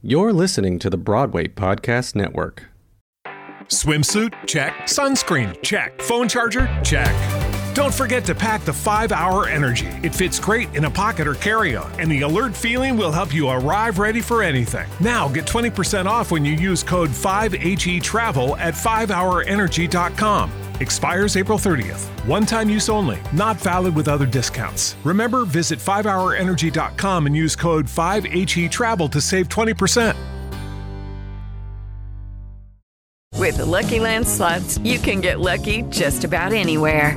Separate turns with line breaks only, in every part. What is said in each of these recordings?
You're listening to the Broadway Podcast Network.
Swimsuit? Check. Sunscreen? Check. Phone charger? Check. Don't forget to pack the 5 Hour Energy. It fits great in a pocket or carry on, and the alert feeling will help you arrive ready for anything. Now get 20% off when you use code 5HE Travel at 5hourenergy.com. Expires April 30th. One time use only, not valid with other discounts. Remember, visit 5hourenergy.com and use code 5HE Travel to save 20%.
With the Lucky Land slots, you can get lucky just about anywhere.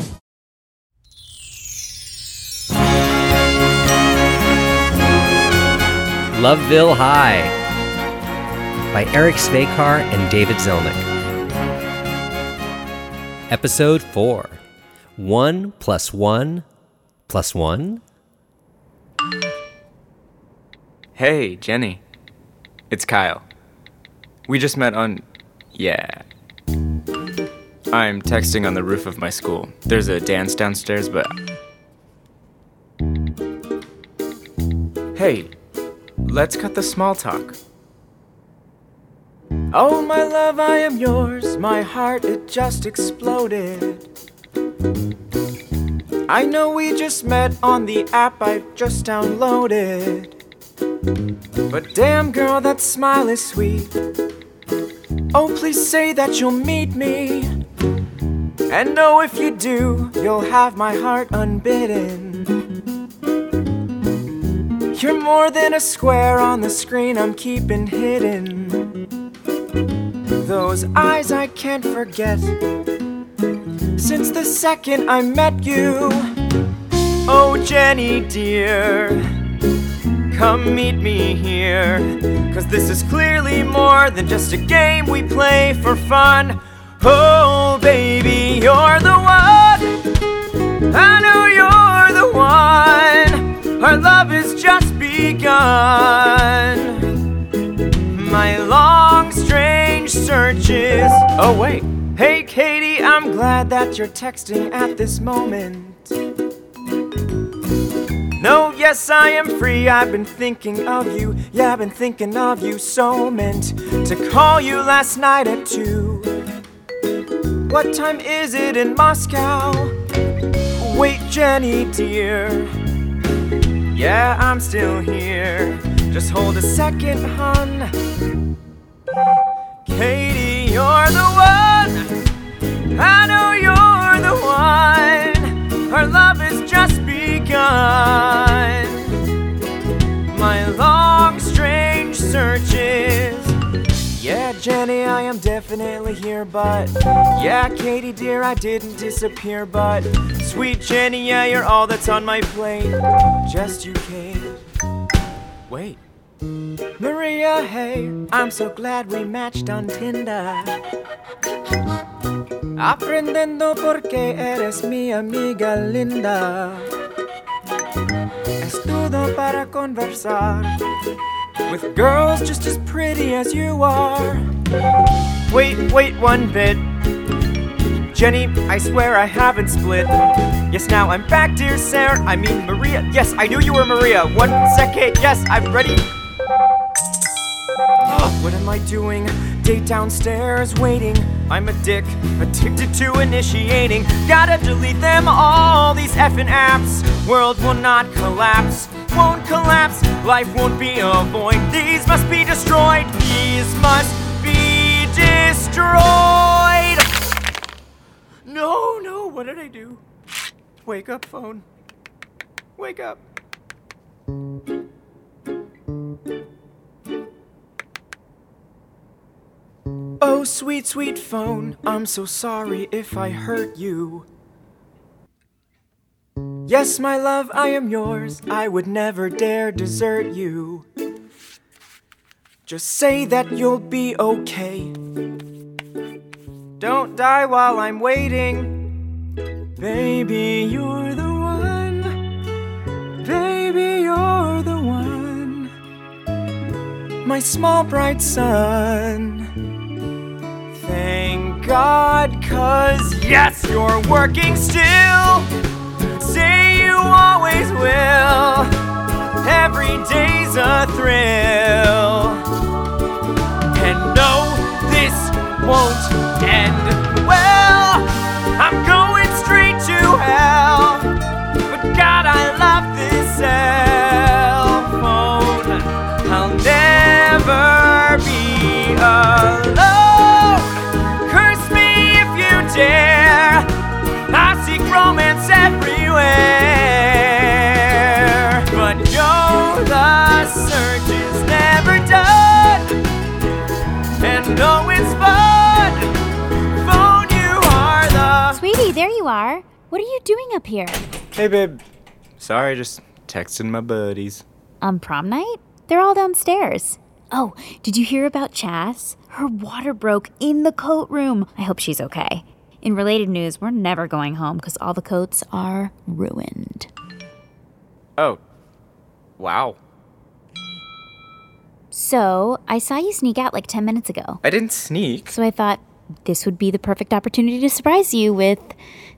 Loveville High by Eric Svekar and David Zelnick. Episode 4 1 plus 1 plus 1.
Hey, Jenny. It's Kyle. We just met on. Yeah. I'm texting on the roof of my school. There's a dance downstairs, but. Hey, let's cut the small talk. Oh, my love, I am yours. My heart, it just exploded. I know we just met on the app I just downloaded. But damn, girl, that smile is sweet. Oh, please say that you'll meet me. And know if you do, you'll have my heart unbidden. You're more than a square on the screen I'm keeping hidden. Those eyes I can't forget. Since the second I met you. Oh, Jenny, dear come meet me here. Cause this is clearly more than just a game we play for fun. Oh, baby, you're the one. I know you're the one. Our love just My long, strange searches. Oh, wait. Hey, Katie, I'm glad that you're texting at this moment. No, yes, I am free. I've been thinking of you. Yeah, I've been thinking of you. So meant to call you last night at two. What time is it in Moscow? Wait, Jenny, dear. Yeah, I'm still here. Just hold a second, hun. Katie, you're the one. I know you're the one. Our love is just begun. My long, strange searches. Yeah, Jenny, I am definitely here, but yeah, Katie, dear, I didn't disappear, but sweet Jenny, yeah, you're all that's on my plate. Just you, Kate. Wait. Maria, hey, I'm so glad we matched on Tinder. Aprendiendo porque eres mi amiga linda. Estudo para conversar with girls just as pretty as you are. Wait, wait one bit. Jenny, I swear I haven't split. Yes, now I'm back, dear Sarah. I mean, Maria. Yes, I knew you were Maria. One second. Yes, I'm ready. Oh, what am I doing? Date downstairs waiting. I'm a dick, addicted to initiating. Gotta delete them all, these effing apps. World will not collapse, won't collapse. Life won't be a void. These must be destroyed. These must be destroyed. No, no, what did I do? Wake up, phone. Wake up. Oh, sweet, sweet phone, I'm so sorry if I hurt you. Yes, my love, I am yours. I would never dare desert you. Just say that you'll be okay. Don't die while I'm waiting. Baby, you're the one. Baby, you're the one. My small bright sun. Thank God, cause yes, you're working still. Say always will. Every day's a thrill. And no, this won't end well. I'm going straight to hell. But God, I love this cell
What are you doing up here?
Hey, babe. Sorry, just texting my buddies.
On prom night? They're all downstairs. Oh, did you hear about Chas? Her water broke in the coat room. I hope she's okay. In related news, we're never going home because all the coats are ruined.
Oh. Wow.
So, I saw you sneak out like 10 minutes ago.
I didn't sneak.
So I thought this would be the perfect opportunity to surprise you with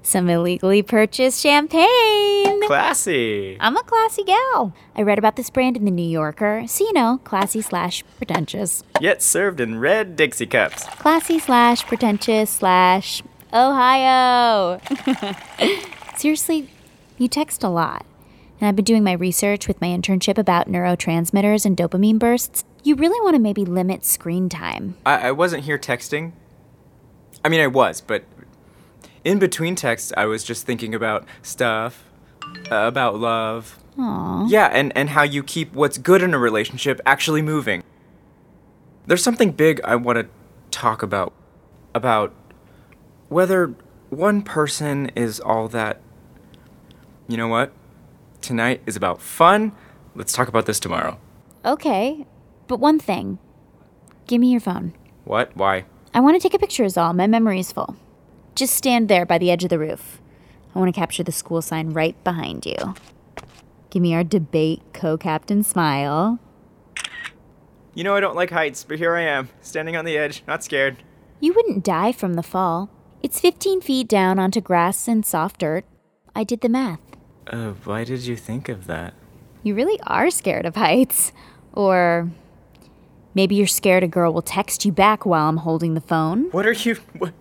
some illegally purchased champagne.
Classy.
I'm a classy gal. I read about this brand in the New Yorker, so you know, classy slash pretentious.
Yet served in red Dixie cups.
Classy slash pretentious slash Ohio. Seriously, you text a lot. And I've been doing my research with my internship about neurotransmitters and dopamine bursts. You really want to maybe limit screen time.
I, I wasn't here texting. I mean, I was, but in between texts, I was just thinking about stuff, uh, about love.
Aww.
Yeah, and, and how you keep what's good in a relationship actually moving. There's something big I want to talk about. About whether one person is all that. You know what? Tonight is about fun. Let's talk about this tomorrow.
Okay, but one thing. Give me your phone.
What? Why?
I want to take a picture, is all. My memory is full. Just stand there by the edge of the roof. I want to capture the school sign right behind you. Give me our debate co captain smile.
You know I don't like heights, but here I am, standing on the edge, not scared.
You wouldn't die from the fall. It's 15 feet down onto grass and soft dirt. I did the math.
Uh, why did you think of that?
You really are scared of heights. Or maybe you're scared a girl will text you back while I'm holding the phone.
What are you. What?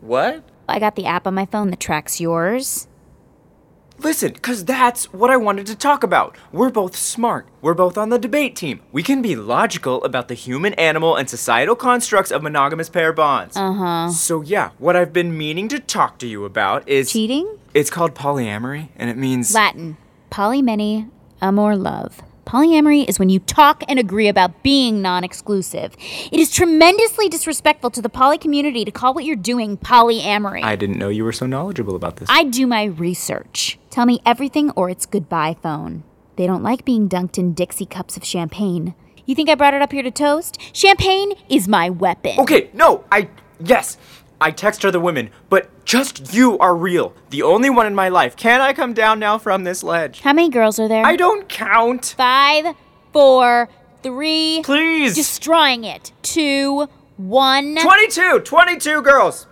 What?
I got the app on my phone that tracks yours.
Listen, because that's what I wanted to talk about. We're both smart. We're both on the debate team. We can be logical about the human, animal, and societal constructs of monogamous pair bonds.
Uh huh.
So, yeah, what I've been meaning to talk to you about is.
Cheating?
It's called polyamory, and it means.
Latin. Polymany, amor, love. Polyamory is when you talk and agree about being non exclusive. It is tremendously disrespectful to the poly community to call what you're doing polyamory.
I didn't know you were so knowledgeable about this.
I do my research. Tell me everything or it's goodbye phone. They don't like being dunked in Dixie cups of champagne. You think I brought it up here to toast? Champagne is my weapon.
Okay, no, I. Yes, I text other women, but just you are real. The only one in my life. Can I come down now from this ledge?
How many girls are there?
I don't count.
Five, four, three.
Please.
Destroying it. Two, one.
22! 22 girls!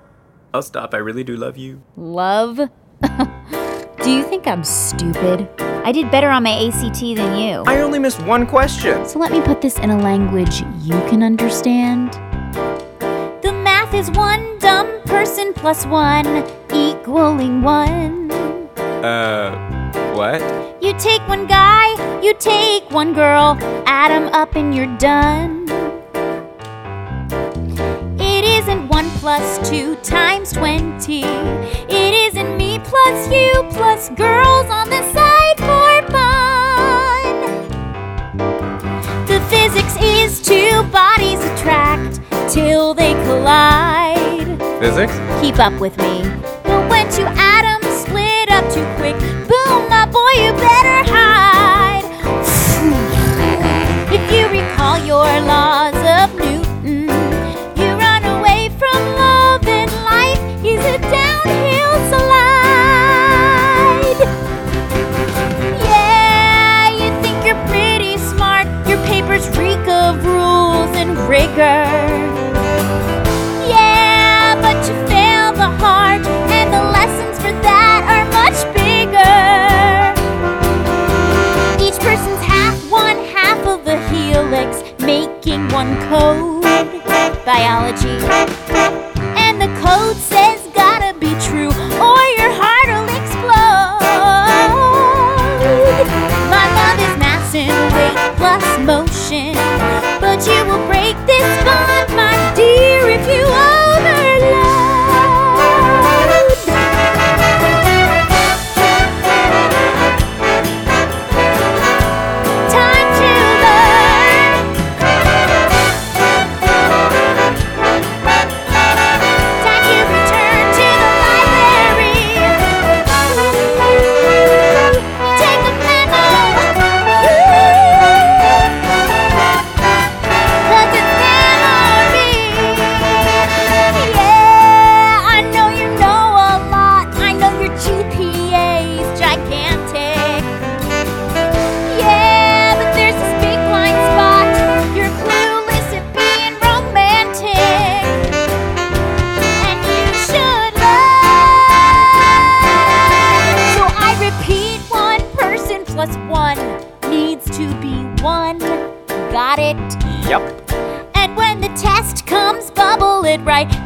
I'll stop. I really do love you.
Love? do you think I'm stupid? I did better on my ACT than you.
I only missed one question.
So let me put this in a language you can understand. Math is one dumb person plus one equaling one.
Uh, what?
You take one guy, you take one girl, add 'em up and you're done. It isn't one plus two times twenty. It isn't me plus you plus girls on the side for fun. The physics is two bodies attract till.
Physics?
Keep up with me. But when two atoms split up too quick, boom, my boy, you better hide. if you recall your laws breaking one code biology.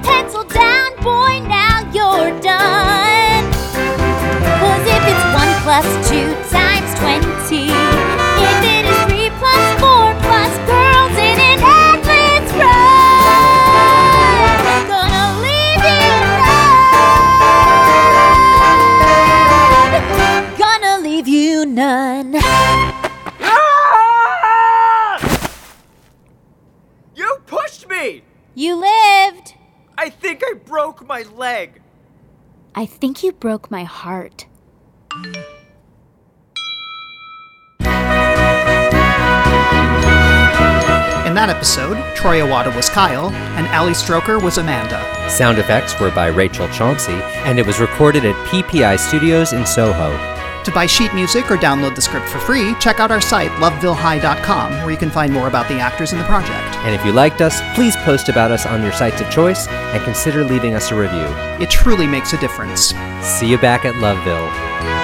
Pencil down, boy, now you're done. Cause if it's 1 plus 2 times 20, if it is 3 plus 4 plus girls in an endless run, gonna leave you none. Gonna leave you none. Ah!
You pushed me!
You lived.
I think I broke my leg.
I think you broke my heart.
In that episode, Troy Iwata was Kyle, and Ali Stroker was Amanda.
Sound effects were by Rachel Chauncey, and it was recorded at PPI Studios in Soho.
To buy sheet music or download the script for free, check out our site, lovevillehigh.com, where you can find more about the actors in the project.
And if you liked us, please post about us on your sites of choice and consider leaving us a review.
It truly makes a difference.
See you back at Loveville.